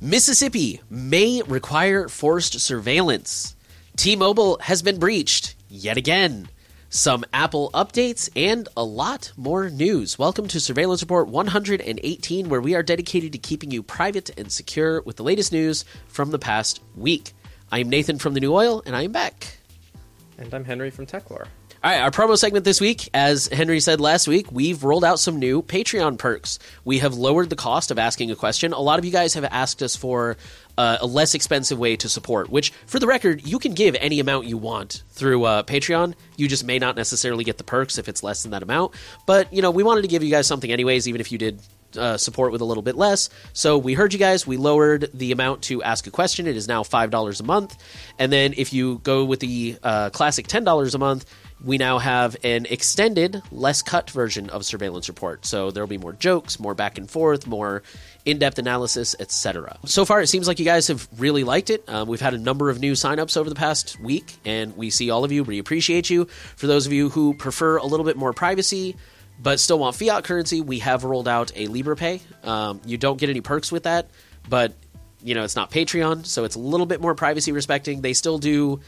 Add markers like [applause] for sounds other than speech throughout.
Mississippi may require forced surveillance. T Mobile has been breached yet again. Some Apple updates and a lot more news. Welcome to Surveillance Report 118, where we are dedicated to keeping you private and secure with the latest news from the past week. I am Nathan from The New Oil, and I am back. And I'm Henry from Techlore. Right, our promo segment this week, as Henry said last week, we've rolled out some new Patreon perks. We have lowered the cost of asking a question. A lot of you guys have asked us for uh, a less expensive way to support, which, for the record, you can give any amount you want through uh, Patreon. You just may not necessarily get the perks if it's less than that amount. But, you know, we wanted to give you guys something anyways, even if you did uh, support with a little bit less. So we heard you guys. We lowered the amount to ask a question. It is now five dollars a month. And then if you go with the uh, classic ten dollars a month, we now have an extended, less cut version of Surveillance Report. So there will be more jokes, more back and forth, more in-depth analysis, etc. So far, it seems like you guys have really liked it. Um, we've had a number of new signups over the past week, and we see all of you. We appreciate you. For those of you who prefer a little bit more privacy but still want fiat currency, we have rolled out a LibrePay. Um, you don't get any perks with that, but you know it's not Patreon, so it's a little bit more privacy respecting. They still do,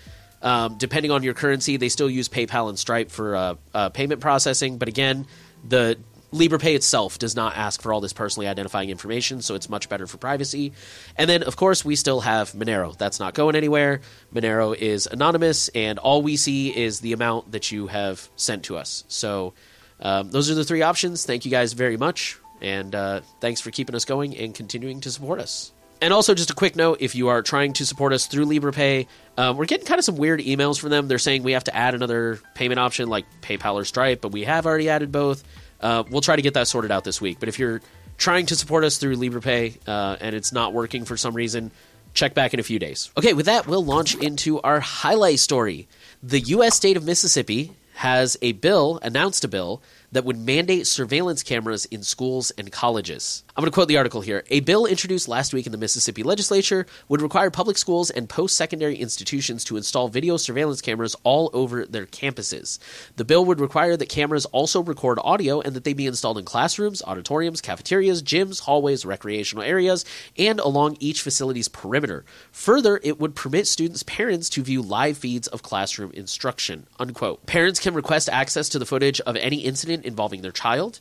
um, depending on your currency, they still use PayPal and Stripe for uh, uh, payment processing. But again, the LibrePay itself does not ask for all this personally identifying information, so it's much better for privacy. And then, of course, we still have Monero. That's not going anywhere. Monero is anonymous, and all we see is the amount that you have sent to us. So um, those are the three options. Thank you guys very much, and uh, thanks for keeping us going and continuing to support us. And also, just a quick note if you are trying to support us through LibrePay, um, we're getting kind of some weird emails from them. They're saying we have to add another payment option like PayPal or Stripe, but we have already added both. Uh, we'll try to get that sorted out this week. But if you're trying to support us through LibrePay uh, and it's not working for some reason, check back in a few days. Okay, with that, we'll launch into our highlight story. The U.S. state of Mississippi has a bill, announced a bill, that would mandate surveillance cameras in schools and colleges. I'm going to quote the article here. A bill introduced last week in the Mississippi legislature would require public schools and post secondary institutions to install video surveillance cameras all over their campuses. The bill would require that cameras also record audio and that they be installed in classrooms, auditoriums, cafeterias, gyms, hallways, recreational areas, and along each facility's perimeter. Further, it would permit students' parents to view live feeds of classroom instruction. Unquote. Parents can request access to the footage of any incident involving their child.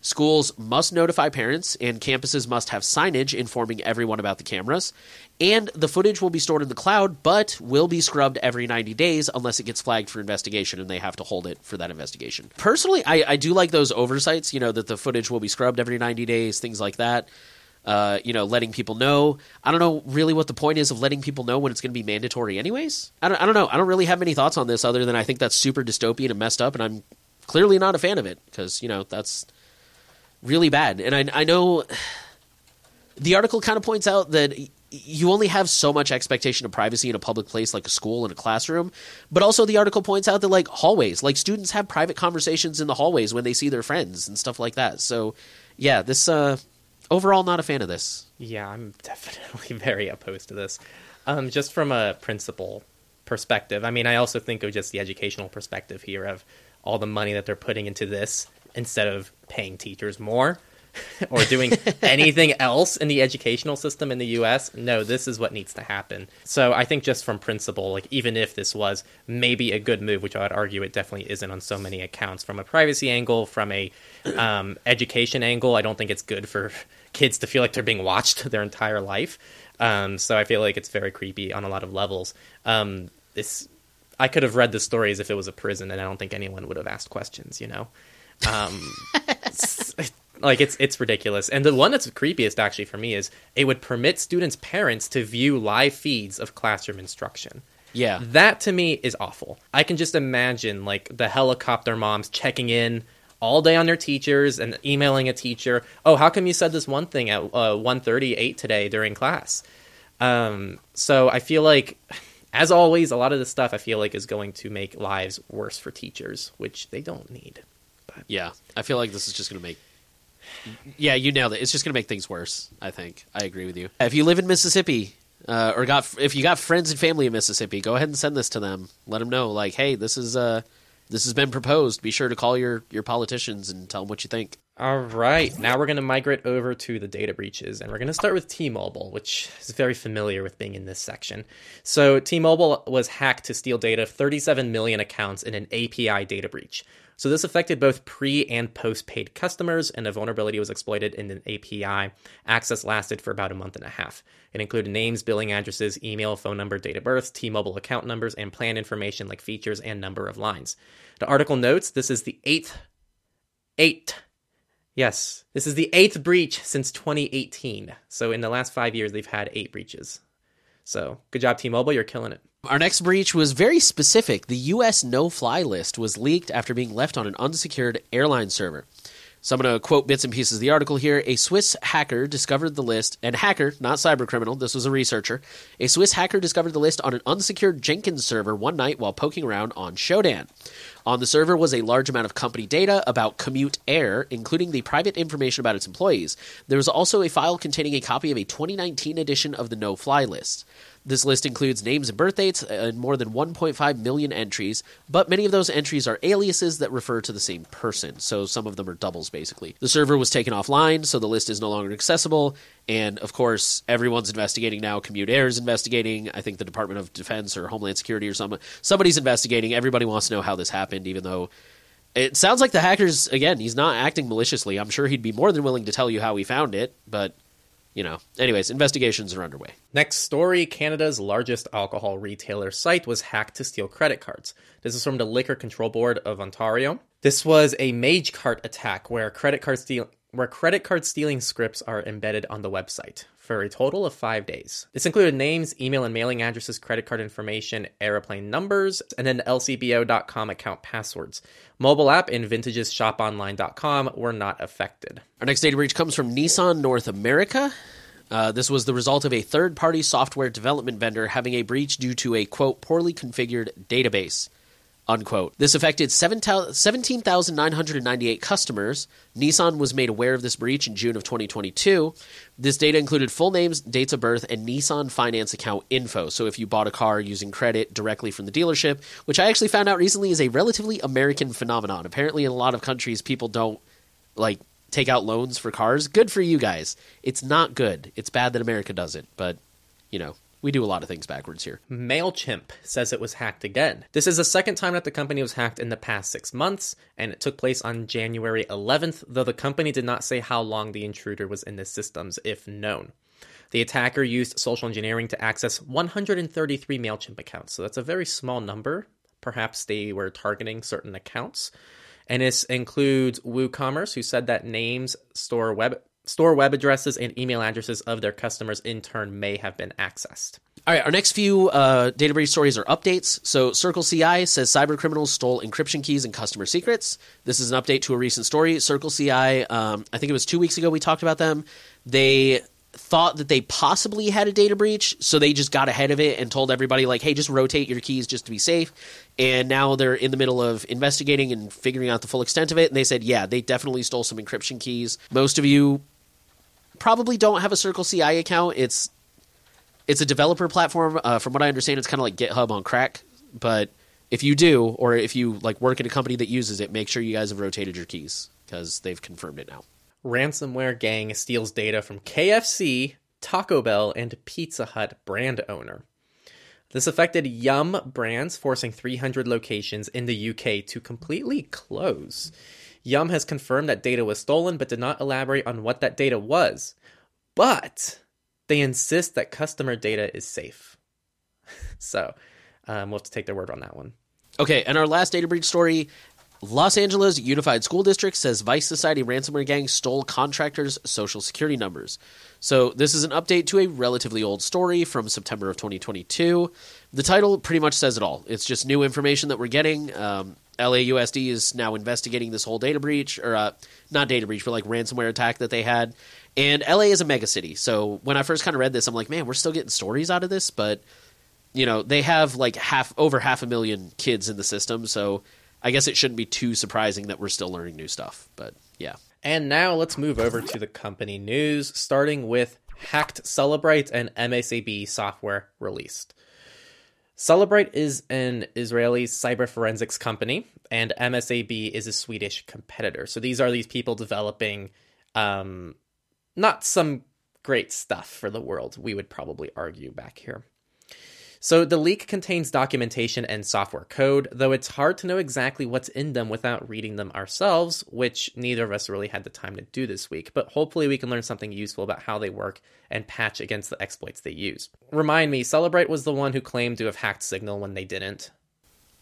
Schools must notify parents, and campuses must have signage informing everyone about the cameras. And the footage will be stored in the cloud, but will be scrubbed every 90 days unless it gets flagged for investigation and they have to hold it for that investigation. Personally, I, I do like those oversights, you know, that the footage will be scrubbed every 90 days, things like that. Uh, you know, letting people know. I don't know really what the point is of letting people know when it's going to be mandatory, anyways. I don't, I don't know. I don't really have many thoughts on this other than I think that's super dystopian and messed up, and I'm clearly not a fan of it because, you know, that's really bad. And I, I know the article kind of points out that you only have so much expectation of privacy in a public place like a school and a classroom but also the article points out that like hallways like students have private conversations in the hallways when they see their friends and stuff like that so yeah this uh overall not a fan of this Yeah, I'm [laughs] definitely very opposed to this. Um, just from a principle perspective, I mean, I also think of just the educational perspective here of all the money that they're putting into this instead of paying teachers more [laughs] or doing [laughs] anything else in the educational system in the US. No, this is what needs to happen. So I think just from principle, like even if this was maybe a good move, which I would argue it definitely isn't on so many accounts, from a privacy angle, from a um, [coughs] education angle, I don't think it's good for [laughs] kids to feel like they're being watched their entire life. Um, so I feel like it's very creepy on a lot of levels. Um, this I could have read the story as if it was a prison, and I don't think anyone would have asked questions. You know, um, [laughs] it's- like it's it's ridiculous. And the one that's creepiest actually for me is it would permit students' parents to view live feeds of classroom instruction. yeah That to me is awful. I can just imagine like the helicopter moms checking in all day on their teachers and emailing a teacher. Oh, how come you said this one thing at uh, one thirty eight today during class? Um, so I feel like, as always, a lot of this stuff I feel like is going to make lives worse for teachers, which they don't need. Yeah i feel like this is just gonna make yeah you nailed it. It's just gonna make things worse i think. I agree with you. If you live in mississippi uh, or got if you got friends and family in mississippi go ahead and send this to them. Let them know like hey this is uh this has been proposed. Be sure to call your your politicians and tell them what you think. All right, now we're going to migrate over to the data breaches, and we're going to start with T-Mobile, which is very familiar with being in this section. So, T-Mobile was hacked to steal data of 37 million accounts in an API data breach. So, this affected both pre and post-paid customers, and the vulnerability was exploited in an API. Access lasted for about a month and a half. It included names, billing addresses, email, phone number, date of birth, T-Mobile account numbers, and plan information like features and number of lines. The article notes this is the eighth, eight Yes, this is the eighth breach since 2018. So in the last five years, they've had eight breaches. So good job, T-Mobile. You're killing it. Our next breach was very specific. The U.S. no-fly list was leaked after being left on an unsecured airline server. So I'm going to quote bits and pieces of the article here. A Swiss hacker discovered the list, and hacker, not cybercriminal, this was a researcher. A Swiss hacker discovered the list on an unsecured Jenkins server one night while poking around on Shodan. On the server was a large amount of company data about Commute Air, including the private information about its employees. There was also a file containing a copy of a 2019 edition of the no fly list. This list includes names and birth dates and more than 1.5 million entries, but many of those entries are aliases that refer to the same person, so some of them are doubles basically. The server was taken offline, so the list is no longer accessible, and of course, everyone's investigating now. Commute Air is investigating. I think the Department of Defense or Homeland Security or some somebody's investigating. Everybody wants to know how this happened, even though it sounds like the hackers again. He's not acting maliciously. I'm sure he'd be more than willing to tell you how he found it, but you know. Anyways, investigations are underway. Next story Canada's largest alcohol retailer site was hacked to steal credit cards. This is from the Liquor Control Board of Ontario. This was a Magecart attack where credit card where credit card stealing scripts are embedded on the website for a total of five days. This included names, email and mailing addresses, credit card information, Aeroplan numbers, and then the lcbo.com account passwords. Mobile app and Vintage's shoponline.com were not affected. Our next data breach comes from Nissan North America. Uh, this was the result of a third party software development vendor having a breach due to a, quote, poorly configured database unquote. This affected 17,998 customers. Nissan was made aware of this breach in June of 2022. This data included full names, dates of birth, and Nissan finance account info. So if you bought a car using credit directly from the dealership, which I actually found out recently is a relatively American phenomenon. Apparently, in a lot of countries, people don't like take out loans for cars. Good for you guys. It's not good. It's bad that America does it, but you know, we do a lot of things backwards here. MailChimp says it was hacked again. This is the second time that the company was hacked in the past six months, and it took place on January 11th, though the company did not say how long the intruder was in the systems, if known. The attacker used social engineering to access 133 MailChimp accounts, so that's a very small number. Perhaps they were targeting certain accounts. And this includes WooCommerce, who said that names store web store web addresses and email addresses of their customers in turn may have been accessed. All right, our next few uh, data breach stories are updates. So, Circle CI says cyber criminals stole encryption keys and customer secrets. This is an update to a recent story. Circle CI, um, I think it was two weeks ago we talked about them. They thought that they possibly had a data breach, so they just got ahead of it and told everybody, like, hey, just rotate your keys just to be safe. And now they're in the middle of investigating and figuring out the full extent of it. And they said, yeah, they definitely stole some encryption keys. Most of you probably don't have a Circle CI account. It's it's a developer platform. Uh, from what I understand, it's kind of like GitHub on crack. But if you do, or if you like work in a company that uses it, make sure you guys have rotated your keys because they've confirmed it now. Ransomware gang steals data from KFC, Taco Bell, and Pizza Hut brand owner. This affected Yum brands, forcing 300 locations in the UK to completely close. Yum has confirmed that data was stolen but did not elaborate on what that data was. But they insist that customer data is safe. [laughs] so um, we'll have to take their word on that one. Okay, and our last data breach story Los Angeles Unified School District says Vice Society ransomware gang stole contractors' social security numbers. So, this is an update to a relatively old story from September of 2022. The title pretty much says it all. It's just new information that we're getting. Um, LAUSD is now investigating this whole data breach, or uh, not data breach, but like ransomware attack that they had. And LA is a megacity, so when I first kind of read this, I'm like, man, we're still getting stories out of this, but you know, they have like half over half a million kids in the system, so I guess it shouldn't be too surprising that we're still learning new stuff. But yeah. And now let's move over to the company news, starting with hacked Cellebrite and MSAB software released. Cellebrite is an Israeli cyber forensics company, and MSAB is a Swedish competitor. So these are these people developing um, not some great stuff for the world, we would probably argue back here. So the leak contains documentation and software code, though it's hard to know exactly what's in them without reading them ourselves, which neither of us really had the time to do this week. But hopefully we can learn something useful about how they work and patch against the exploits they use. Remind me, Cellebrite was the one who claimed to have hacked Signal when they didn't.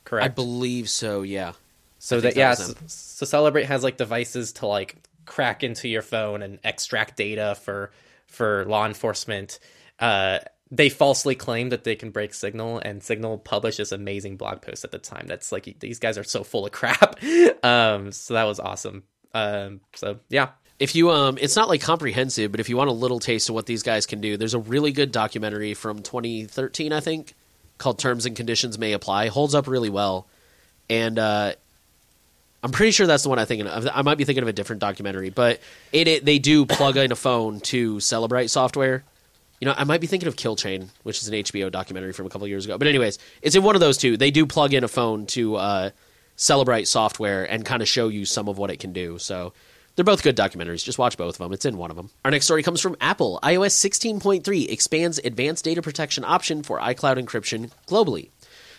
Correct. I believe so. Yeah. So that, that yeah, so, so Cellebrite has like devices to like crack into your phone and extract data for for law enforcement. Uh, they falsely claim that they can break Signal, and Signal published this amazing blog post at the time. That's like these guys are so full of [laughs] crap. um, so that was awesome. Um, so yeah, If you um, it's not like comprehensive, but if you want a little taste of what these guys can do, there's a really good documentary from 2013, I think, called "Terms and Conditions May Apply." Holds up really well, and uh, I'm pretty sure that's the one I think. of. I might be thinking of a different documentary, but it, it they do plug in a phone to Cellebrite software. You know, I might be thinking of Kill Chain, which is an HBO documentary from a couple years ago. But anyways, it's in one of those two. They do plug in a phone to uh, Cellebrite software and kind of show you some of what it can do. So they're both good documentaries. Just watch both of them. It's in one of them. Our next story comes from Apple. iOS 16.3 expands advanced data protection option for iCloud encryption globally.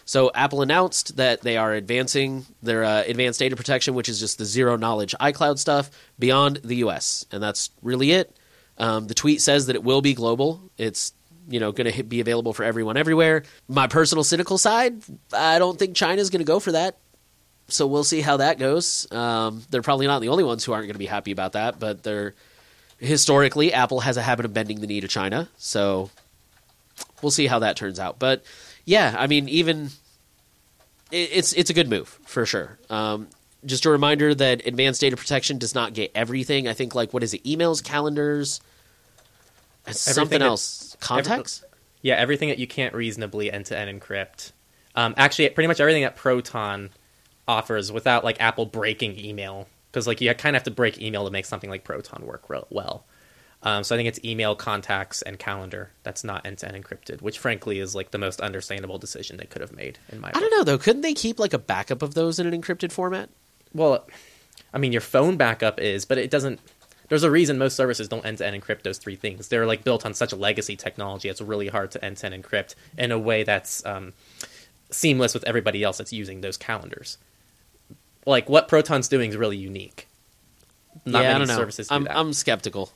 So Apple announced that they are advancing their uh, advanced data protection, which is just the zero knowledge iCloud stuff, beyond the U.S. And that's really it. Um, the tweet says that it will be global. It's you know going to be available for everyone everywhere. My personal cynical side, I don't think China's going to go for that. So we'll see how that goes. Um, they're probably not the only ones who aren't going to be happy about that, but they're historically Apple has a habit of bending the knee to China. So we'll see how that turns out. But yeah, I mean, even it, it's it's a good move for sure. Um, just a reminder that advanced data protection does not get everything. I think like what is it? Emails, calendars, something else. Contacts. yeah, everything that you can't reasonably end to end encrypt. Um, actually, pretty much everything that Proton offers without like Apple breaking email, because like you kind of have to break email to make something like Proton work real well. Um, so I think it's email, contacts, and calendar that's not end to end encrypted, which frankly is like the most understandable decision they could have made in my. I don't know though. Couldn't they keep like a backup of those in an encrypted format? Well, I mean, your phone backup is, but it doesn't. There's a reason most services don't end to end encrypt those three things. They're like built on such a legacy technology. It's really hard to end to end encrypt in a way that's um, seamless with everybody else that's using those calendars. Like what Proton's doing is really unique. Not yeah, many I don't know. services do I'm, that. I'm skeptical.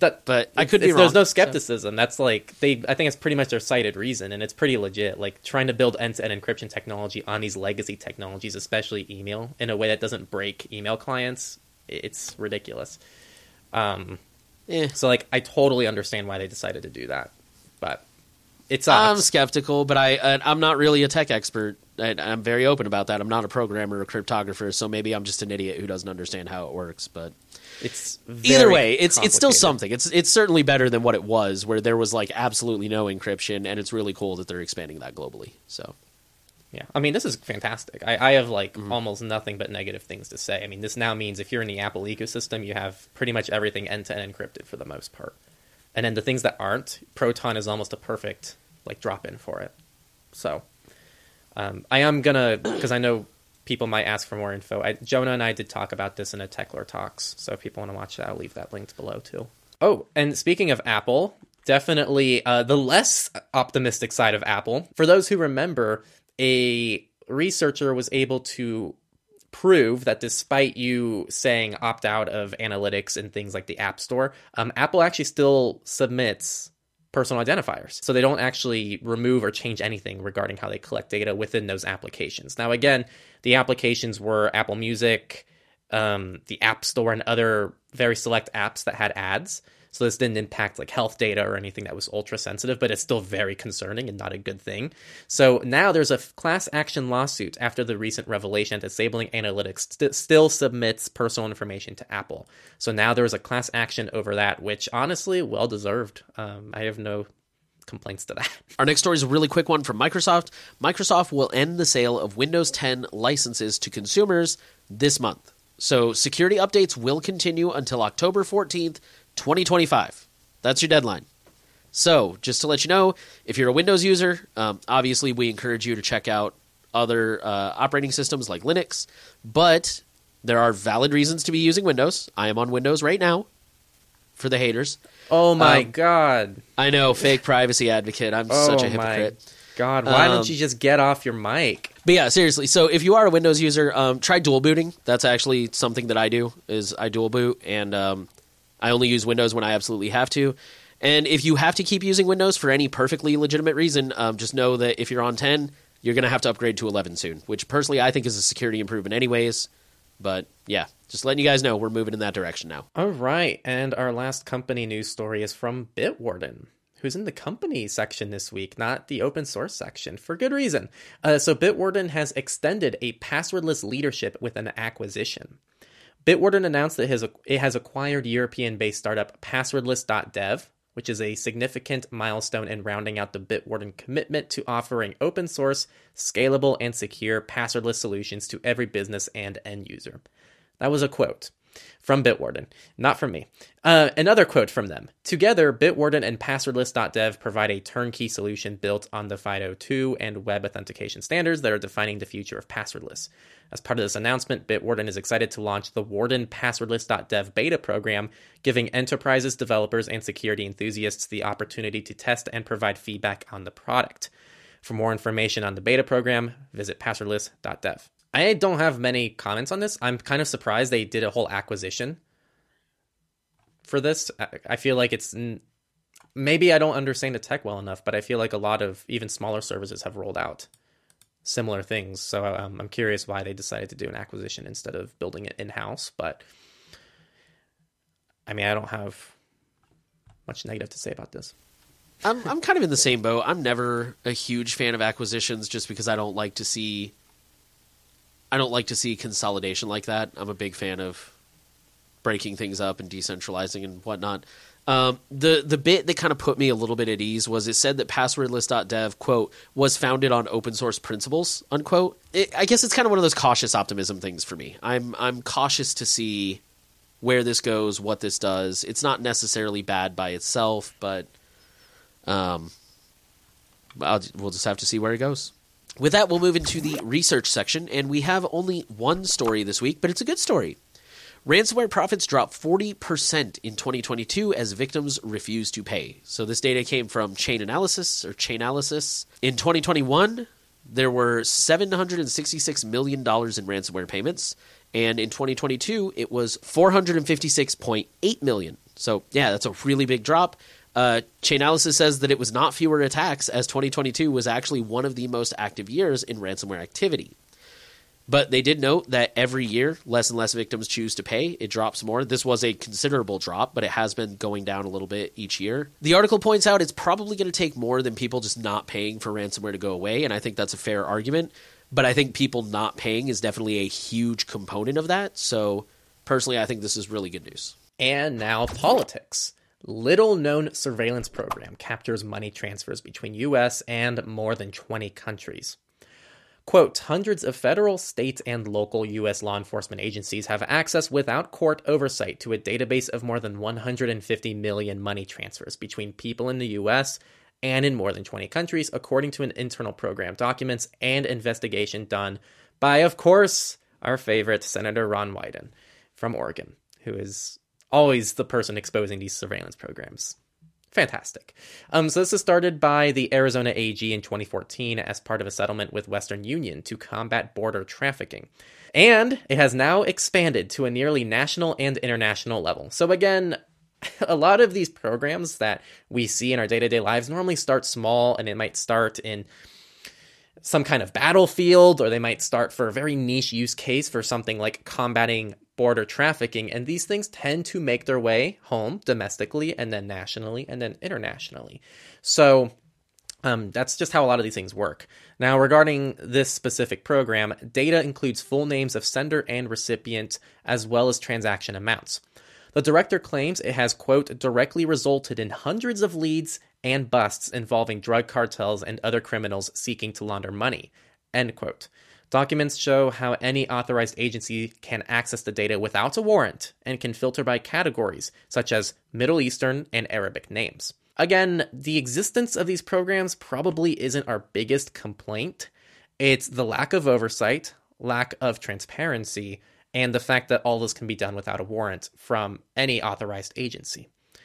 That, but I could be it's- There's wrong, no so- skepticism. That's like they. I think it's pretty much their cited reason, and it's pretty legit. Like trying to build end-to-end encryption technology on these legacy technologies, especially email, in a way that doesn't break email clients. It's ridiculous. Um, Eh. so like, I totally understand why they decided to do that, but it's I'm skeptical, but I I'm not really a tech expert. I, I'm very open about that. I'm not a programmer or cryptographer, so maybe I'm just an idiot who doesn't understand how it works. But It's either way, it's it's still something. It's it's certainly better than what it was, where there was like absolutely no encryption, and it's really cool that they're expanding that globally. So Yeah, I mean, this is fantastic. I, I have like Mm-hmm. almost nothing but negative things to say. I mean, this now means if you're in the Apple ecosystem, you have pretty much everything end to end encrypted for the most part. And then the things that aren't, Proton is almost a perfect like drop in for it. So, um, I am gonna because I know people might ask for more info. I, Jonah and I did talk about this in a Techlore Talks, so if people want to watch that, I'll leave that linked below too. Oh, and speaking of Apple, definitely uh, the less optimistic side of Apple. For those who remember, a researcher was able to prove that despite you saying opt out of analytics and things like the App Store, um, Apple actually still submits personal identifiers. So they don't actually remove or change anything regarding how they collect data within those applications. Now, again, the applications were Apple Music, um, the App Store, and other very select apps that had ads. So this didn't impact like health data or anything that was ultra sensitive, but it's still very concerning and not a good thing. So now there's a class action lawsuit after the recent revelation that disabling analytics st- still submits personal information to Apple. So now there's a class action over that, which honestly, well deserved. Um, I have no complaints to that. Our next story is a really quick one from Microsoft. Microsoft will end the sale of Windows 10 licenses to consumers this month. So security updates will continue until October 14th, 2025. That's your deadline. So, just to let you know, if you're a Windows user, um, obviously we encourage you to check out other uh, operating systems like Linux, but there are valid reasons to be using Windows. I am on Windows right now for the haters. Oh my Um, god. I know, fake privacy advocate. I'm Oh such a my hypocrite. god. Why Um, don't you just get off your mic? But yeah, seriously. So if you are a Windows user, um, try dual booting. That's actually something that I do. Is I dual boot, and um, I only use Windows when I absolutely have to. And if you have to keep using Windows for any perfectly legitimate reason, um, just know that if you're on 10, you're going to have to upgrade to 11 soon. Which personally, I think is a security improvement, anyways. But yeah, just letting you guys know we're moving in that direction now. All right, and our last company news story is from Bitwarden, who's in the company section this week, not the open source section, for good reason. Uh, so, Bitwarden has extended a passwordless leadership with an acquisition. Bitwarden announced that it has, acquired European based startup Passwordless.dev, which is a significant milestone in rounding out the Bitwarden commitment to offering open source, scalable, and secure passwordless solutions to every business and end user. That was a quote from Bitwarden, not from me. Uh, another quote from them. Together, Bitwarden and Passwordless.dev provide a turnkey solution built on the FIDO2 and web authentication standards that are defining the future of passwordless. As part of this announcement, Bitwarden is excited to launch the Warden Passwordless.dev beta program, giving enterprises, developers, and security enthusiasts the opportunity to test and provide feedback on the product. For more information on the beta program, visit passwordless.dev. I don't have many comments on this. I'm kind of surprised they did a whole acquisition for this. I- feel like it's maybe I don't understand the tech well enough, but I feel like a lot of even smaller services have rolled out similar things. So um, I'm curious why they decided to do an acquisition instead of building it in house. But I mean, I don't have much negative to say about this. I'm I'm kind of in the same boat. I'm never a huge fan of acquisitions just because I don't like to see I don't like to see consolidation like that. I'm a big fan of breaking things up and decentralizing and whatnot. Um, the the bit that kind of put me a little bit at ease was it said that passwordless.dev quote was founded on open source principles unquote. It, I guess it's kind of one of those cautious optimism things for me. I'm I'm cautious to see where this goes, what this does. It's not necessarily bad by itself, but um, I'll, we'll just have to see where it goes. With that, we'll move into the research section, and we have only one story this week, but it's a good story. Ransomware profits dropped 40% in 2022 as victims refuse to pay. So, this data came from Chain Analysis or Chainalysis. In 2021, there were $766 million in ransomware payments, and in 2022, it was 456.8 million. So, yeah, that's a really big drop. Uh, Chainalysis says that it was not fewer attacks, as 2022 was actually one of the most active years in ransomware activity. But they did note that every year, less and less victims choose to pay. It drops more. This was a considerable drop, but it has been going down a little bit each year. The article points out it's probably going to take more than people just not paying for ransomware to go away, and I think that's a fair argument. But I think people not paying is definitely a huge component of that. So, personally, I think this is really good news. And now politics. Little known surveillance program captures money transfers between US and more than 20 countries. Quote, hundreds of federal, state, and local U.S. law enforcement agencies have access without court oversight to a database of more than 150 million money transfers between people in the U.S. and in more than 20 countries, according to an internal program documents and investigation done by, of course, our favorite Senator Ron Wyden from Oregon, who is always the person exposing these surveillance programs. Fantastic. Um, so this was started by the Arizona AG in 2014 as part of a settlement with Western Union to combat border trafficking. And it has now expanded to a nearly national and international level. So again, [laughs] a lot of these programs that we see in our day-to-day lives normally start small and it might start in some kind of battlefield or they might start for a very niche use case for something like combating border trafficking and these things tend to make their way home domestically and then nationally and then internationally. So um, that's just how a lot of these things work. Now regarding this specific program data includes full names of sender and recipient as well as transaction amounts. The director claims it has, quote, directly resulted in hundreds of leads and busts involving drug cartels and other criminals seeking to launder money, end quote. Documents show how any authorized agency can access the data without a warrant and can filter by categories, such as Middle Eastern and Arabic names. Again, the existence of these programs probably isn't our biggest complaint. It's the lack of oversight, lack of transparency, and the fact that all this can be done without a warrant from any authorized agency. At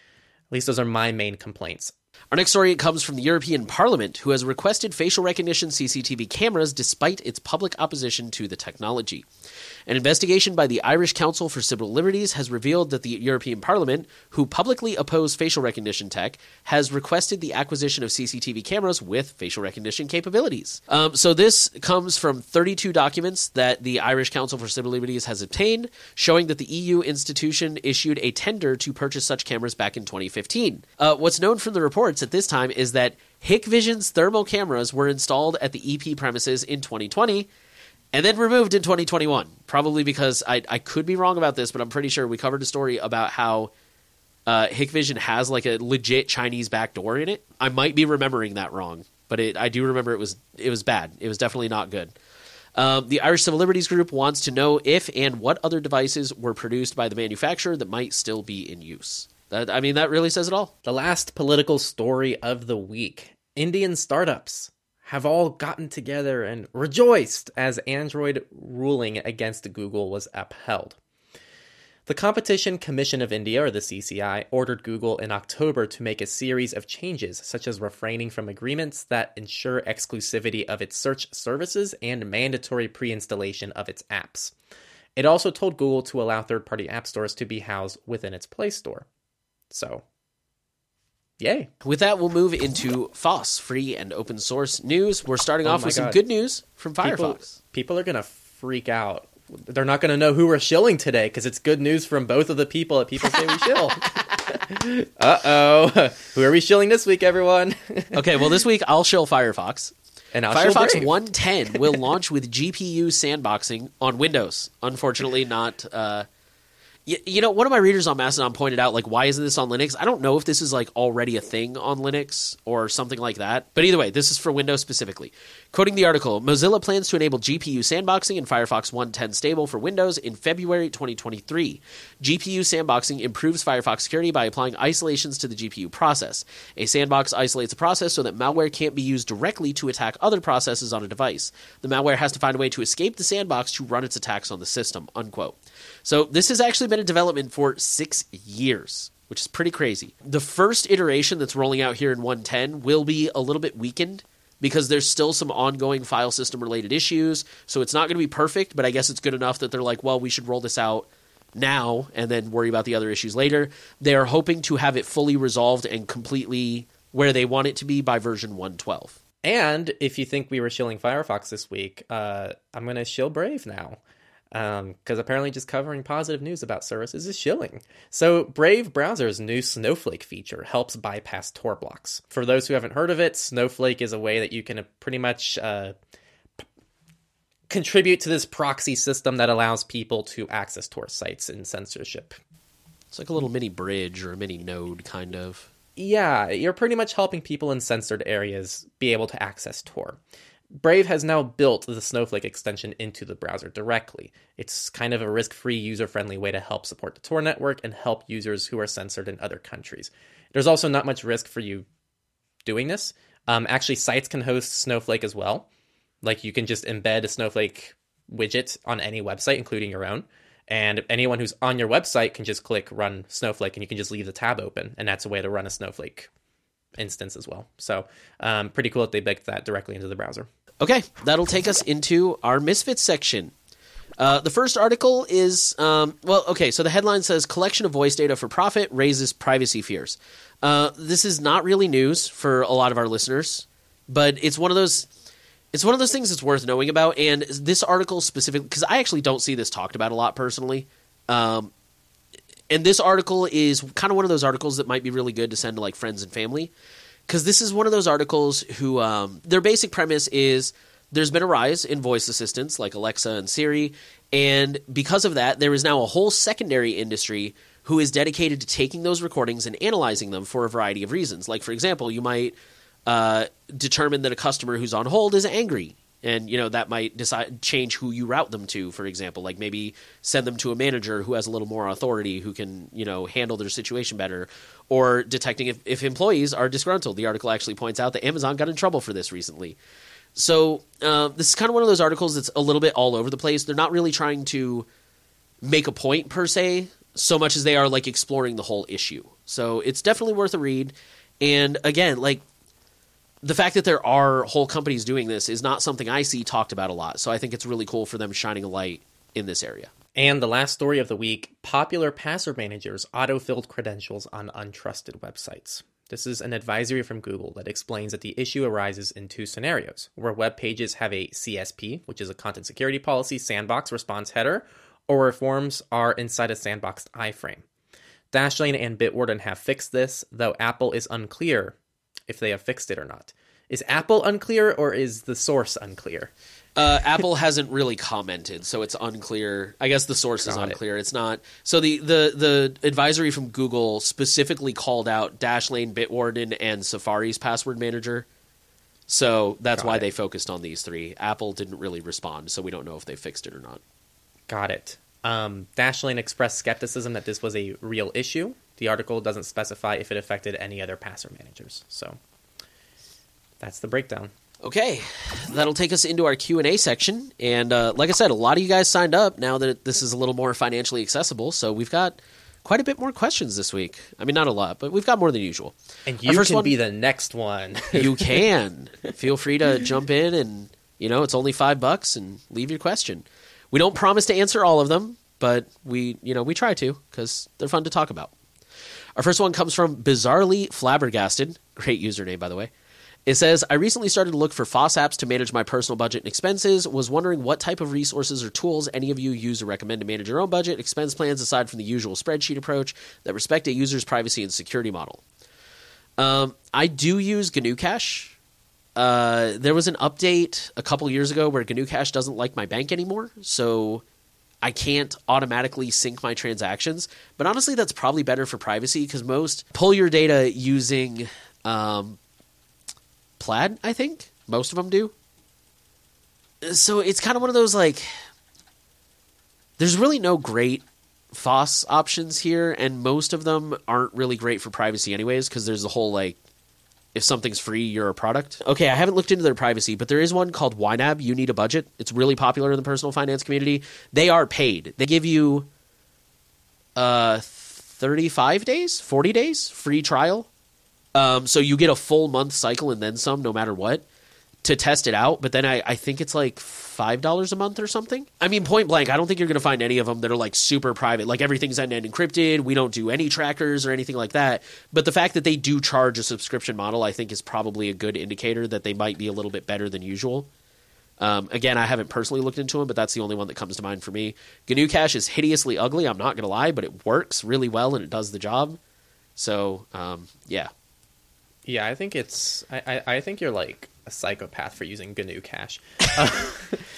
least those are my main complaints. Our next story comes from the European Parliament, who has requested facial recognition CCTV cameras despite its public opposition to the technology. An investigation by the Irish Council for Civil Liberties has revealed that the European Parliament, who publicly oppose facial recognition tech, has requested the acquisition of CCTV cameras with facial recognition capabilities. Um, so this comes from 32 documents that the Irish Council for Civil Liberties has obtained, showing that the EU institution issued a tender to purchase such cameras back in 2015. Uh, what's known from the reports at this time is that Hikvision's thermal cameras were installed at the EP premises in 2020 and then removed in 2021. Probably because I, I could be wrong about this, but I'm pretty sure we covered a story about how uh, Hikvision has like a legit Chinese backdoor in it. I might be remembering that wrong, but it, I do remember it was it was bad. It was definitely not good. Um, the Irish Civil Liberties Group wants to know if and what other devices were produced by the manufacturer that might still be in use. That, I mean, that really says it all. The last political story of the week Indian startups have all gotten together and rejoiced as Android ruling against Google was upheld. The Competition Commission of India, or the CCI, ordered Google in October to make a series of changes, such as refraining from agreements that ensure exclusivity of its search services and mandatory pre installation of its apps. It also told Google to allow third party app stores to be housed within its Play Store. So, Yay. With that, we'll move into FOSS, free and open source news. We're starting Oh off with some good news from Firefox. people are going to freak out. They're not going to know who we're shilling today because it's good news from both of the people that people say we shill. [laughs] uh oh. Who are we shilling this week, everyone? [laughs] okay, well, this week I'll shill Firefox. and I'll Firefox 110 will [laughs] launch with GPU sandboxing on Windows. Unfortunately, not. Uh, you know, one of my readers on Mastodon pointed out, like, why isn't this on Linux? I don't know if this is like already a thing on Linux or something like that. But either way, this is for Windows specifically. Quoting the article, Mozilla plans to enable GPU sandboxing in Firefox 110 stable for Windows in February 2023. GPU sandboxing improves Firefox security by applying isolations to the GPU process. A sandbox isolates a process so that malware can't be used directly to attack other processes on a device. The malware has to find a way to escape the sandbox to run its attacks on the system. Unquote. So this has actually been in development for six years. Which is pretty crazy. The first iteration that's rolling out here in 110 will be a little bit weakened because there's still some ongoing file system related issues. So it's not going to be perfect, but I guess it's good enough that they're like, well, we should roll this out now and then worry about the other issues later. They are hoping to have it fully resolved and completely where they want it to be by version 112. And if you think we were shilling Firefox this week, uh, I'm going to shill Brave now. Because apparently, just covering positive news about services is shilling. So, Brave Browser's new Snowflake feature helps bypass Tor blocks. For those who haven't heard of it, Snowflake is a way that you can uh, pretty much uh, p- contribute to this proxy system that allows people to access Tor sites in censorship It's like a little mini bridge or a mini node, kind of. yeah, you're pretty much helping people in censored areas be able to access Tor. Brave has now built the Snowflake extension into the browser directly. It's kind of a risk free, user friendly way to help support the Tor network and help users who are censored in other countries. There's also not much risk for you doing this. Um, actually, sites can host Snowflake as well. Like you can just embed a Snowflake widget on any website, including your own. And anyone who's on your website can just click run Snowflake and you can just leave the tab open. And that's a way to run a Snowflake instance as well. So, um, pretty cool that they baked that directly into the browser. Okay, that'll take us into our Misfits section. Uh, the first article is um, well, okay. So the headline says collection of voice data for profit raises privacy fears. Uh, this is not really news for a lot of our listeners, but it's one of those. It's one of those things that's worth knowing about. And this article specifically, because I actually don't see this talked about a lot personally. Um, and this article is kind of one of those articles that might be really good to send to like friends and family because this is one of those articles who um, their basic premise is there's been a rise in voice assistants like Alexa and Siri, and because of that, there is now a whole secondary industry who is dedicated to taking those recordings and analyzing them for a variety of reasons. Like, for example, you might uh, determine that a customer who's on hold is angry and you know that might decide change who you route them to for example. Like maybe send them to a manager who has a little more authority who can you know handle their situation better. Or detecting if, if employees are disgruntled. The article actually points out that amazon got in trouble for this recently. So uh, this is kind of one of those articles that's a little bit all over the place. They're not really trying to make a point per se so much as they are like exploring the whole issue. So it's definitely worth a read. And again like the fact that there are whole companies doing this is not something I see talked about a lot. So I think it's really cool for them shining a light in this area. And the last story of the week popular password managers auto filled credentials on untrusted websites. This is an advisory from Google that explains that the issue arises in two scenarios where web pages have a CSP, which is a content security policy sandbox response header, or where forms are inside a sandboxed iframe. Dashlane and Bitwarden have fixed this, though Apple is unclear if they have fixed it or not. Is Apple unclear or is the source unclear? Uh, Apple hasn't really commented, so it's unclear. I guess the source is Got it. unclear. It's not. So the, the the advisory from Google specifically called out Dashlane, Bitwarden, and Safari's password manager. So that's Got why it. they focused on these three. Apple didn't really respond, so we don't know if they fixed it or not. Got it. Um, Dashlane expressed skepticism that this was a real issue. The article doesn't specify if it affected any other password managers. So that's the breakdown. Okay, that'll take us into our Q and A section. And uh, like I said, a lot of you guys signed up now that this is a little more financially accessible. So we've got quite a bit more questions this week. I mean, not a lot, but we've got more than usual. And you can one- be the next one. [laughs] You can [laughs] feel free to jump in, and you know it's only five bucks, and leave your question. We don't promise to answer all of them, but we you know we try to because they're fun to talk about. Our first one comes from Bizarrely Flabbergasted. Great username, by the way. It says, I recently started to look for FOSS apps to manage my personal budget and expenses. Was wondering what type of resources or tools any of you use or recommend to manage your own budget, expense plans, aside from the usual spreadsheet approach that respect a user's privacy and security model. Um, I do use GnuCash. Uh, there was an update a couple years ago where GnuCash doesn't like my bank anymore, so I can't automatically sync my transactions. But honestly, that's probably better for privacy because most pull your data using um, Plaid. I think most of them do. So it's kind of one of those like. There's really no great FOSS options here, and most of them aren't really great for privacy, anyways, because there's the whole like if something's free, you're a product. Okay, I haven't looked into their privacy, but there is one called YNAB. You need a budget. It's really popular in the personal finance community. They are paid. They give you uh 35 days, 40 days free trial. Um, so you get a full month cycle and then some, no matter what, to test it out. But then I, I think it's like five dollars a month or something. I mean, point blank, I don't think you're going to find any of them that are like super private. Like everything's end end encrypted. We don't do any trackers or anything like that. But the fact that they do charge a subscription model, I think, is probably a good indicator that they might be a little bit better than usual. Um, again, I haven't personally looked into them, but that's the only one that comes to mind for me. GnuCash is hideously ugly. I'm not going to lie, but it works really well and it does the job. So, um, yeah. yeah, I think it's. I, I, I think you're like a psychopath for using GnuCash. [laughs]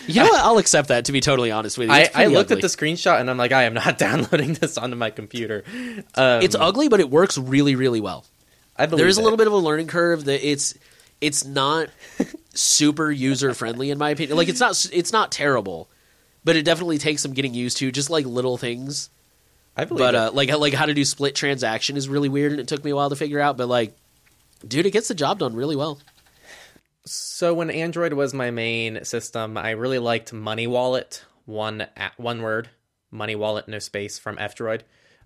You know what? I'll accept that. To be totally honest with you, I, I looked ugly. at the screenshot and I'm like, I am not [laughs] downloading this onto my computer. Um, It's ugly, but it works really, really well. I believe There is a little bit of a learning curve. That it's it's not [laughs] super user friendly in my opinion. Like it's not it's not terrible, but it definitely takes some getting used to. Just like little things. I believe But it. uh, like like how to do split transaction is really weird, and it took me a while to figure out. But like, dude, it gets the job done really well. So when Android was my main system, I really liked MoneyWallet, one one word, MoneyWallet, no space from F-Droid.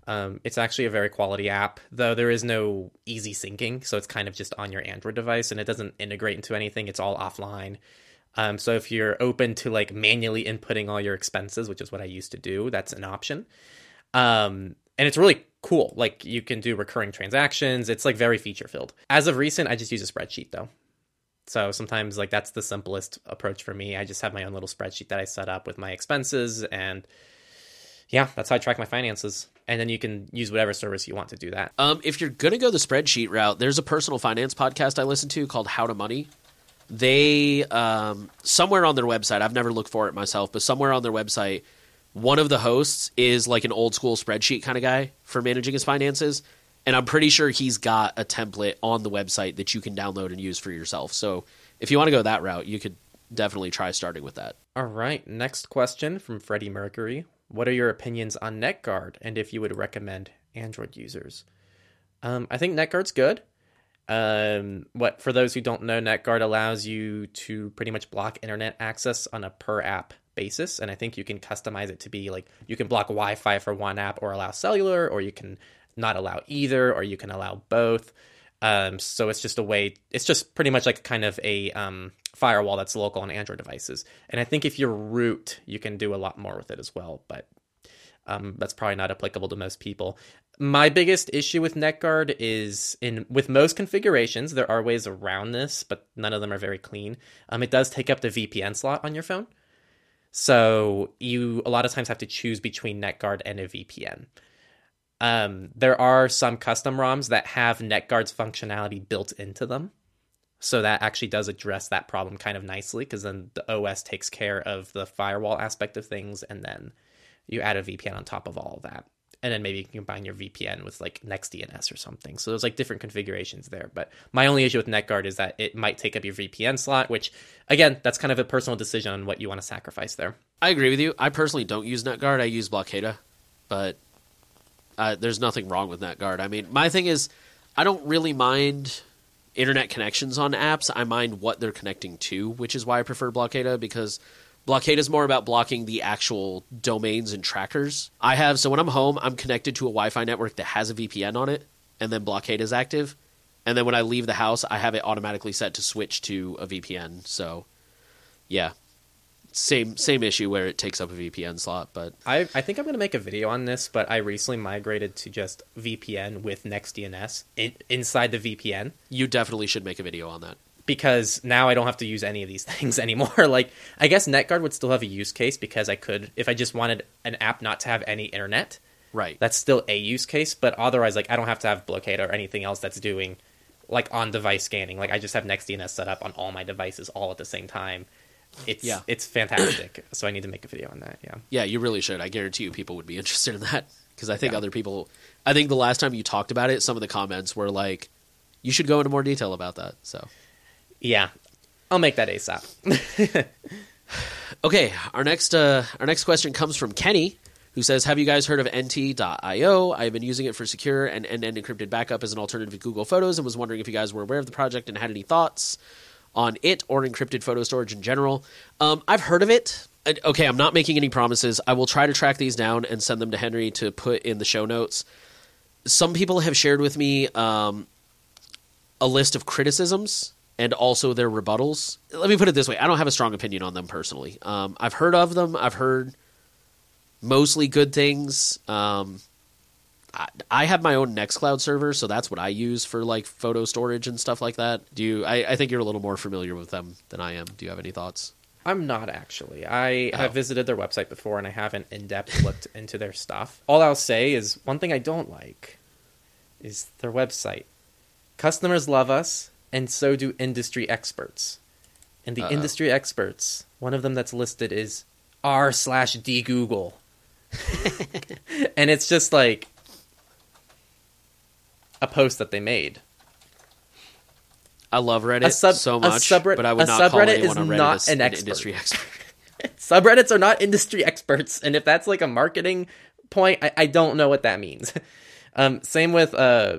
Um, it's actually a very quality app, though there is no easy syncing, so it's kind of just on your Android device and it doesn't integrate into anything. It's all offline. Um, so if you're open to like manually inputting all your expenses, which is what I used to do, that's an option. Um, and it's really cool. Like you can do recurring transactions. It's like very feature filled. As of recent, I just use a spreadsheet though. So sometimes like that's the simplest approach for me. I just have my own little spreadsheet that I set up with my expenses and yeah, that's how I track my finances. And then you can use whatever service you want to do that. Um, if you're gonna go the spreadsheet route, there's a personal finance podcast I listen to called How to Money. They um, somewhere on their website, I've never looked for it myself, but somewhere on their website, one of the hosts is like an old school spreadsheet kind of guy for managing his finances, and I'm pretty sure he's got a template on the website that you can download and use for yourself. So if you want to go that route, you could definitely try starting with that. All right. Next question from Freddie Mercury. What are your opinions on NetGuard and if you would recommend Android users? Um, I think NetGuard's good. Um, what for those who don't know, NetGuard allows you to pretty much block internet access on a per app basis, and I think you can customize it to be like you can block Wi-Fi for one app or allow cellular, or you can not allow either, or you can allow both. Um, so it's just a way. It's just pretty much like kind of a um, firewall that's local on Android devices. And I think if you're root, you can do a lot more with it as well. But um, that's probably not applicable to most people. My biggest issue with NetGuard is in with most configurations, there are ways around this, but none of them are very clean. Um, it does take up the VPN slot on your phone, so you a lot of times have to choose between NetGuard and a VPN. Um, there are some custom ROMs that have NetGuard's functionality built into them, so that actually does address that problem kind of nicely because then the OS takes care of the firewall aspect of things, and then you add a VPN on top of all of that and then maybe you can combine your VPN with like NextDNS or something. So there's like different configurations there. But my only issue with NetGuard is that it might take up your VPN slot, which again, that's kind of a personal decision on what you want to sacrifice there. I agree with you. I personally don't use NetGuard. I use Blokada, but uh, there's nothing wrong with NetGuard. I mean, my thing is, I don't really mind internet connections on apps. I mind what they're connecting to, which is why I prefer Blokada because Blokada is more about blocking the actual domains and trackers. I have so when I'm home, I'm connected to a Wi-Fi network that has a VPN on it, and then Blokada is active. And then when I leave the house, I have it automatically set to switch to a VPN. So, yeah, same same issue where it takes up a VPN slot. But I I think I'm going to make a video on this. But I recently migrated to just VPN with NextDNS in, inside the VPN. You definitely should make a video on that because now I don't have to use any of these [laughs] things anymore. like I guess NetGuard would still have a use case because I could if I just wanted an app not to have any internet. Right. That's still a use case, but otherwise like I don't have to have Blokada or anything else that's doing like on device scanning. Like I just have NextDNS set up on all my devices all at the same time. It's yeah. it's fantastic. [clears throat] so I need to make a video on that, yeah. Yeah, you really should. I guarantee you people would be [laughs] interested in that because I think yeah. other people I think the last time you talked about it, some of the comments were like you should go into more detail about that. So yeah, I'll make that ASAP. [laughs] okay, our next uh, our next question comes from Kenny, who says, "Have you guys heard of Ente.io? I've been using it for secure and end-to-end encrypted backup as an alternative to Google Photos, and was wondering if you guys were aware of the project and had any thoughts on it or encrypted photo storage in general. Um, I've heard of it." Okay, I'm not making any promises. I will try to track these down and send them to Henry to put in the show notes. Some people have shared with me um, a list of criticisms and also their rebuttals. Let me put it this way: I don't have a strong opinion on them personally. Um, I've heard of them. I've heard mostly good things. Um, I, I, have my own Nextcloud server, so that's what I use for like photo storage and stuff like that. Do you? I, I think you're a little more familiar with them than I am. Do you have any thoughts? I'm not actually. I oh. have visited their website before, and I haven't in depth looked [laughs] into their stuff. All I'll say is one thing I don't like is their website. Customers love us and so do industry experts. And the Uh-oh. industry experts, one of them that's listed is r slash d Google, [laughs] and it's just like a post that they made. I love Reddit sub, so much, subred- but I would not call anyone on Reddit not an, an industry [laughs] expert. Subreddits are not industry experts, and if that's like a marketing point, I, I don't know what that means. [laughs] Um, same with uh,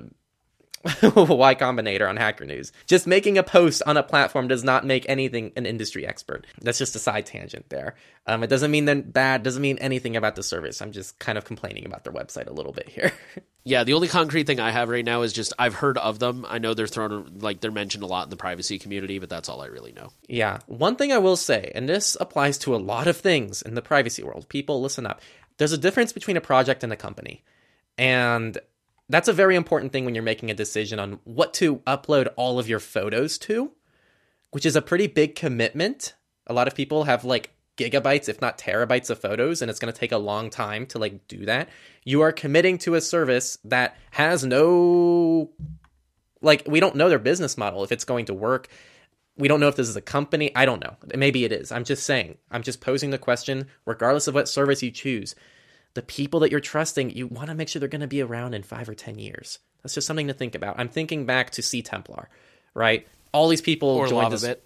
[laughs] Y Combinator on Hacker News. Just making a post on a platform does not make anything an industry expert. That's just a side tangent there. Um, it doesn't mean they're bad, doesn't mean anything about the service. I'm just kind of complaining about their website a little bit here. [laughs] yeah, the only concrete thing I have right now is just I've heard of them. I know they're thrown like they're mentioned a lot in the privacy community, but that's all I really know. Yeah. One thing I will say, and this applies to a lot of things in the privacy world. People listen up. There's a difference between a project and a company. And that's a very important thing when you're making a decision on what to upload all of your photos to, which is a pretty big commitment. A lot of people have like gigabytes, if not terabytes of photos, and it's going to take a long time to like do that. You are committing to a service that has no like we don't know their business model if it's going to work. We don't know if this is a company. I don't know. Maybe it is. I'm just saying. I'm just posing the question regardless of what service you choose the people that you're trusting, you want to make sure they're going to be around in five or 10 years. That's just something to think about. I'm thinking back to CTemplar, right? All these people or joined us. Bit.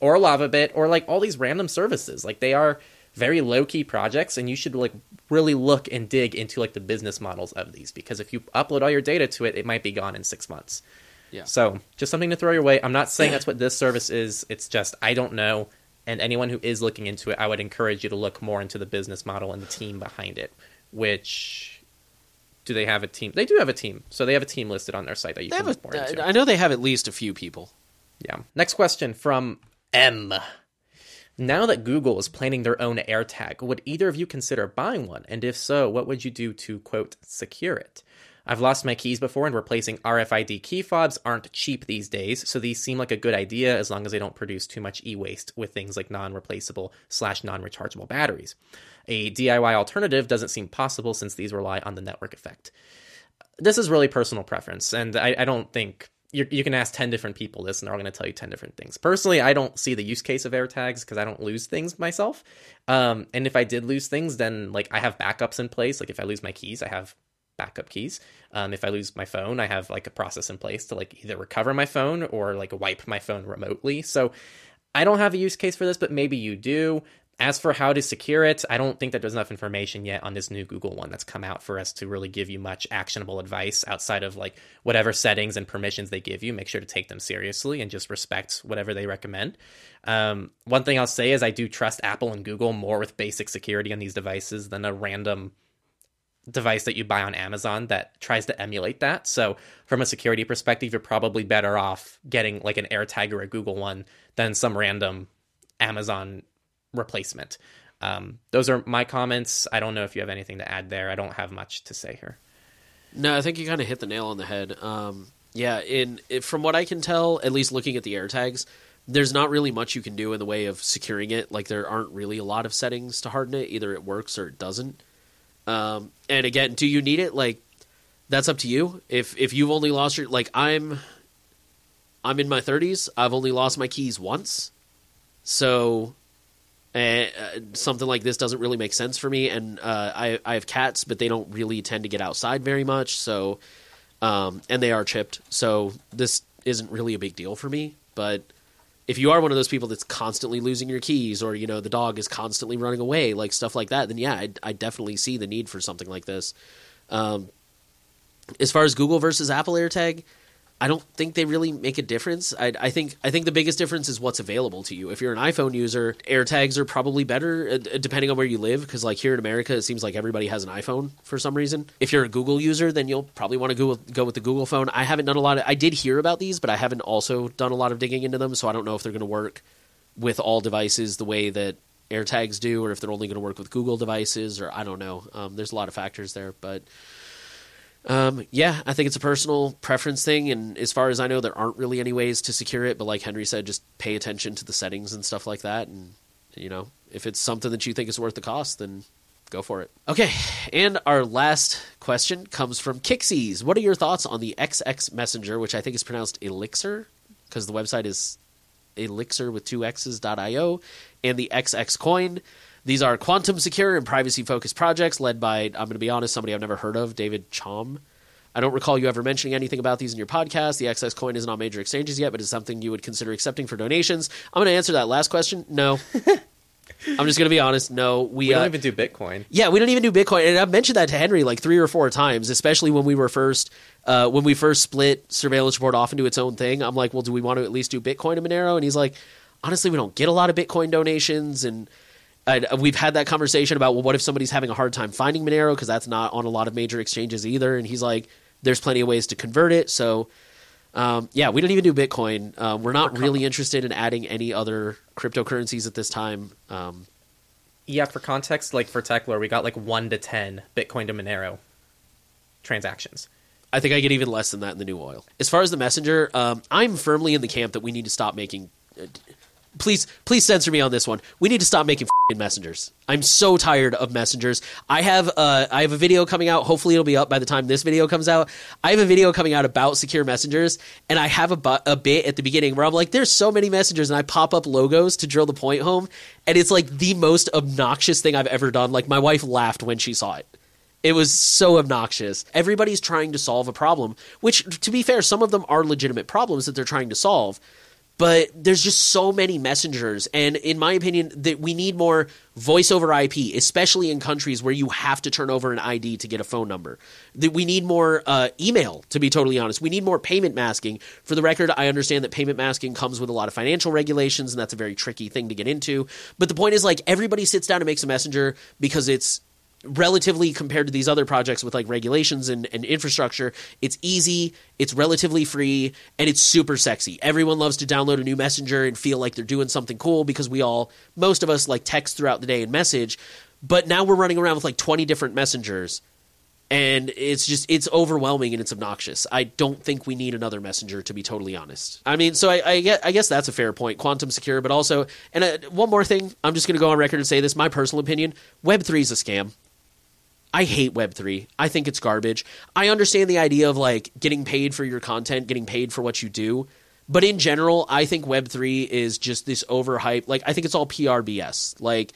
or LavaBit or like all these random services. Like they are very low key projects, and you should like really look and dig into like the business models of these because if you upload all your data to it, it might be gone in six months. Yeah. So just something to throw your way. I'm not saying that's what this service is. It's just I don't know. And anyone who is looking into it, I would encourage you to look more into the business model and the team behind it. Which do they have a team? They do have a team. So they have a team listed on their site that you They can look more into. I know they have at least a few people. Yeah. Next question from M. Now that Google is planning their own AirTag, would either of you consider buying one? And if so, what would you do to, quote, secure it? I've lost my keys before, and replacing RFID key fobs aren't cheap these days, so these seem like a good idea as long as they don't produce too much e waste with things like non replaceable slash non rechargeable batteries. A DIY alternative doesn't seem possible since these rely on the network effect. This is really personal preference, and I, I don't think you you can ask 10 different people this and they're all going to tell you 10 different things. Personally, I don't see the use case of AirTags because I don't lose things myself. Um, and if I did lose things, then like I have backups in place. Like if I lose my keys, I have backup keys. Um, if I lose my phone, I have like a process in place to like either recover my phone or like wipe my phone remotely. So I don't have a use case for this, but maybe you do. As for how to secure it, I don't think that there's enough information yet on this new Google one that's come out for us to really give you much actionable advice outside of like whatever settings and permissions they give you. Make sure to take them seriously and just respect whatever they recommend. Um, one thing I'll say is I do trust Apple and Google more with basic security on these devices than a random device that you buy on Amazon that tries to emulate that. So, from a security perspective, you're probably better off getting like an AirTag or a Google one than some random Amazon replacement. Um, those are my comments. I don't know if you have anything to add there. I don't have much to say here. No, I think you kind of hit the nail on the head. Um, yeah, in from what I can tell, at least looking at the AirTags, there's not really much you can do in the way of securing it. Like there aren't really a lot of settings to harden it. Either it works or it doesn't. Um, and again, do you need it? Like that's up to you. If if you've only lost your like I'm I'm in my 30s. I've only lost my keys once. So uh, something like this doesn't really make sense for me. And uh, I I have cats, but they don't really tend to get outside very much. So um, and they are chipped, so this isn't really a big deal for me. But if you are one of those people that's constantly losing your keys, or you know the dog is constantly running away, like stuff like that, then yeah, I, I definitely see the need for something like this. Um, as far as Google versus Apple AirTag, I don't think they really make a difference. I, I, think I think the biggest difference is what's available to you. If you're an iPhone user, AirTags are probably better uh, depending on where you live. Because like here in America, it seems like everybody has an iPhone for some reason. If you're a Google user, then you'll probably want to go go with the Google phone. I haven't done a lot of. I did hear about these, but I haven't also done a lot of digging into them. So I don't know if they're going to work with all devices the way that AirTags do, or if they're only going to work with Google devices, or I don't know. Um, there's a lot of factors there, but. Um, yeah, I think it's a personal preference thing, and as far as I know, there aren't really any ways to secure it. But like Henry said, just pay attention to the settings and stuff like that, and you know, if it's something that you think is worth the cost, then go for it. Okay, and our last question comes from Kixies. What are your thoughts on the XX Messenger, which I think is pronounced Elixir, because the website is elixir with two x's.io, and the XX Coin? These are quantum secure and privacy focused projects led by, I'm going to be honest, somebody I've never heard of, David Chaum. I don't recall you ever mentioning anything about these in your podcast. The XX coin isn't on major exchanges yet, but it's something you would consider accepting for donations. I'm going to answer that last question. No. [laughs] I'm just going to be honest. No. We, We don't uh, even do Bitcoin. yeah, we don't even do Bitcoin, and I've mentioned that to Henry like three or four times, especially when we were first uh, when we first split surveillance report off into its own thing. I'm like, well, do we want to at least do Bitcoin and Monero? And he's like, honestly, we don't get a lot of Bitcoin donations, and I, we've had that conversation about well, what if somebody's having a hard time finding Monero because that's not on a lot of major exchanges either, and he's like, there's plenty of ways to convert it, so. Um, yeah, we don't even do Bitcoin. Um, we're not really interested in adding any other cryptocurrencies at this time. Um, Yeah, for context, like for Techlore, we got like one to ten Bitcoin to Monero transactions. I think I get even less than that in the new oil. As far as the messenger, um, I'm firmly in the camp that we need to stop making. Uh, please, please censor me on this one. We need to stop making messengers. I'm so tired of messengers. I have uh, I have a video coming out. Hopefully, it'll be up by the time this video comes out. I have a video coming out about secure messengers, and I have a, bu- a bit at the beginning where I'm like, "There's so many messengers," and I pop up logos to drill the point home, and it's like the most obnoxious thing I've ever done. Like my wife laughed when she saw it. It was so obnoxious. Everybody's trying to solve a problem, which, to be fair, some of them are legitimate problems that they're trying to solve. But there's just so many messengers and in my opinion that we need more voice over ip especially in countries where you have to turn over an id to get a phone number. That we need more uh, email to be totally honest. We need more payment masking. For the record i understand that payment masking comes with a lot of financial regulations and that's a very tricky thing to get into. But the point is like everybody sits down and makes a messenger because it's relatively compared to these other projects with like regulations and, and infrastructure, it's easy, it's relatively free, and it's super sexy. Everyone loves to download a new messenger and feel like they're doing something cool because we all, most of us, like text throughout the day and message. But now we're running around with like 20 different messengers. And it's just, it's overwhelming and it's obnoxious. I don't think we need another messenger, to be totally honest. I mean, so I, I, guess, I guess that's a fair point. Quantum secure, but also, and uh, one more thing, I'm just going to go on record and say this my personal opinion Web3 is a scam. I hate Web3. I think it's garbage. I understand the idea of like getting paid for your content, getting paid for what you do. But in general, I think Web3 is just this overhype. Like, I think it's all PRBS. Like,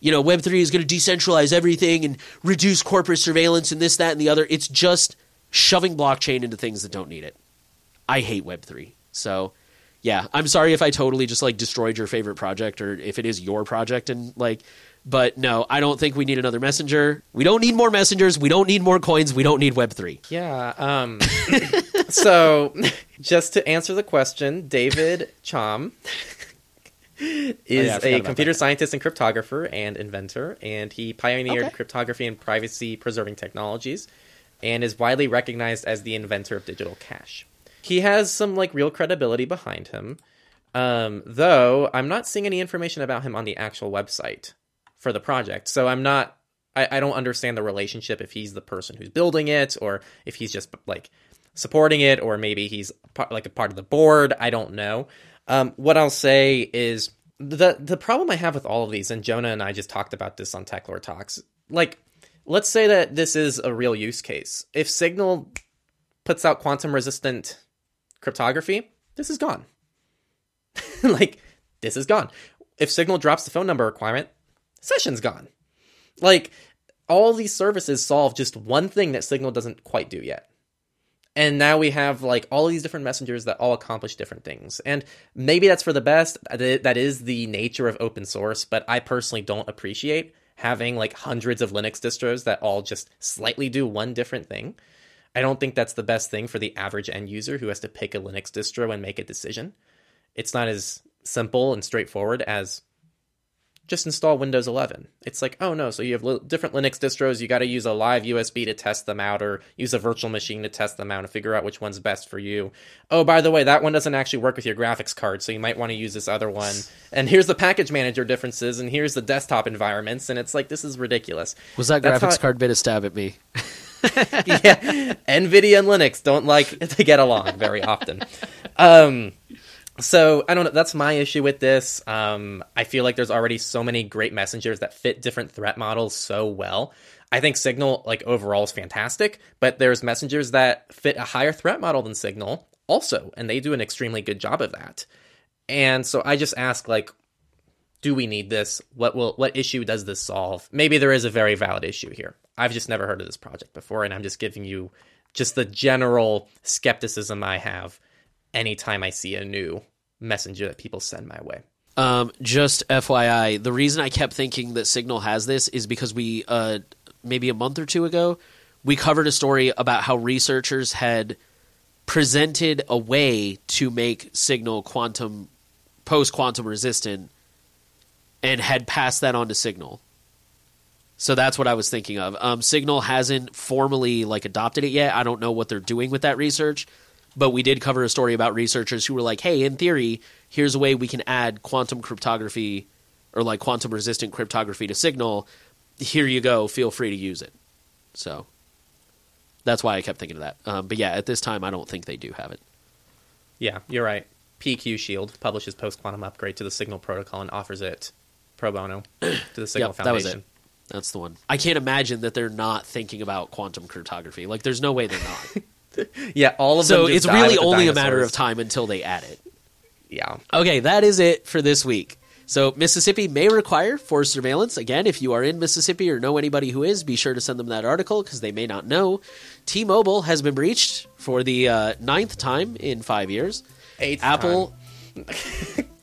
you know, Web3 is going to decentralize everything and reduce corporate surveillance and this, that, and the other. It's just shoving blockchain into things that don't need it. I hate Web3. So, yeah, I'm sorry if I totally just like destroyed your favorite project or if it is your project and like but no, I don't think we need another messenger. We don't need more messengers. We don't need more coins. We don't need Web three. Yeah. Um, [laughs] so, just to answer the question, David Chaum is oh, yeah, a computer that. scientist and cryptographer and inventor, and he pioneered okay. cryptography and privacy preserving technologies, and is widely recognized as the inventor of digital cash. He has some like real credibility behind him. Um, though I'm not seeing any information about him on the actual website for the project. So I'm not I, I don't understand the relationship if he's the person who's building it or if he's just like supporting it or maybe he's part, like a part of the board. I don't know. Um, what I'll say is the the problem I have with all of these, and Jonah and I just talked about this on Techlore Talks. Like, let's say that this is a real use case. If Signal puts out quantum resistant cryptography, this is gone. [laughs] like, this is gone. If Signal drops the phone number requirement, session's gone. Like all these services solve just one thing that Signal doesn't quite do yet. And now we have like all these different messengers that all accomplish different things. And maybe that's for the best. That is the nature of open source, but I personally don't appreciate having like hundreds of Linux distros that all just slightly do one different thing. I don't think that's the best thing for the average end user who has to pick a Linux distro and make a decision. It's not as simple and straightforward as just install Windows 11. It's like, oh no, so you have li- different Linux distros, you got to use a live USB to test them out or use a virtual machine to test them out and figure out which one's best for you. Oh, by the way, that one doesn't actually work with your graphics card, so you might want to use this other one. [laughs] And here's the package manager differences and here's the desktop environments and it's like this is ridiculous. Was that That's graphics card bit a stab at me? [laughs] yeah, Nvidia and Linux don't like to get along very often. Um so I don't know. That's my issue with this. Um, I feel like there's already so many great messengers that fit different threat models so well. I think Signal, like overall, is fantastic, but there's messengers that fit a higher threat model than Signal also, and they do an extremely good job of that. And so I just ask, like, do we need this? What will what issue does this solve? Maybe there is a very valid issue here. I've just never heard of this project before, and I'm just giving you just the general skepticism I have anytime I see a new messenger that people send my way. Um, just FYI, the reason I kept thinking that Signal has this is because we, uh, maybe a month or two ago, we covered a story about how researchers had presented a way to make Signal quantum post quantum resistant and had passed that on to Signal. So that's what I was thinking of. Um, Signal hasn't formally like adopted it yet. I don't know what they're doing with that research. But we did cover a story about researchers who were like, hey, in theory, here's a way we can add quantum cryptography or like quantum resistant cryptography to Signal. Here you go. Feel free to use it. So that's why I kept thinking of that. Um, but yeah, at this time, I don't think they do have it. Yeah, you're right. PQShield publishes post quantum upgrade to the Signal protocol and offers it pro bono [clears throat] to the Signal yep, Foundation. That was it. That's the one. I can't imagine that they're not thinking about quantum cryptography. Like, there's no way they're not. [laughs] [laughs] yeah, all of so them. So it's really only a matter of time until they add it. Yeah. Okay, that is it for this week. So Mississippi may require forced surveillance. Again, if you are in Mississippi or know anybody who is, be sure to send them that article because they may not know. T-Mobile has been breached for the uh, ninth time in five years. Eighth Apple. Time. [laughs]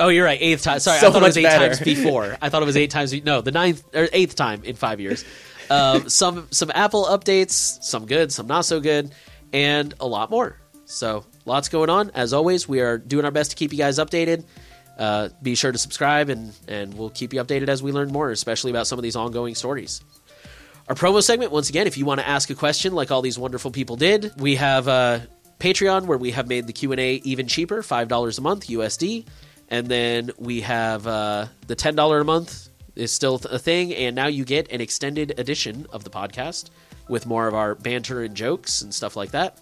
Oh, you're right. Eighth time. Sorry, So I thought it was eight better. times before. I thought it was eight times. No, the ninth or eighth time in five years. Um, some some Apple updates, some good, some not so good, and a lot more. So lots going on. As always, we are doing our best to keep you guys updated. Uh, be sure to subscribe, and and we'll keep you updated as we learn more, especially about some of these ongoing stories. Our promo segment, once again, if you want to ask a question like all these wonderful people did, we have uh, Patreon where we have made the Q&A even cheaper, $5 a month USD. And then we have uh, the $10 a month is still a thing, and now you get an extended edition of the podcast with more of our banter and jokes and stuff like that.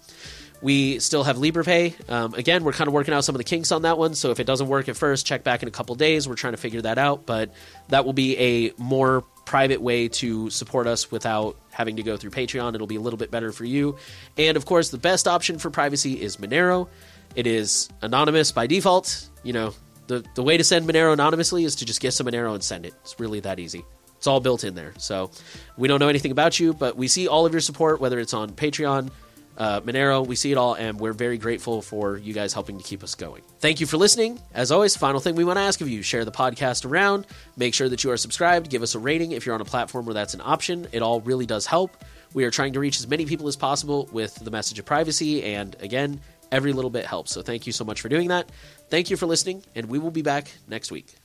We still have Liberapay. Um, again, we're kind of working out some of the kinks on that one. So if it doesn't work at first, check back in a couple days. We're trying to figure that out. But that will be a more private way to support us without having to go through Patreon. It'll be a little bit better for you. And of course, the best option for privacy is Monero. It is anonymous by default. You know, the, the way to send Monero anonymously is to just get some Monero and send it. It's really that easy. It's all built in there. So we don't know anything about you, but we see all of your support, whether it's on Patreon, uh, Monero. We see it all, and we're very grateful for you guys helping to keep us going. Thank you for listening. As always, final thing we want to ask of you share the podcast around. Make sure that you are subscribed. Give us a rating if you're on a platform where that's an option. It all really does help. We are trying to reach as many people as possible with the message of privacy, and again, every little bit helps. So thank you so much for doing that. Thank you for listening, and we will be back next week.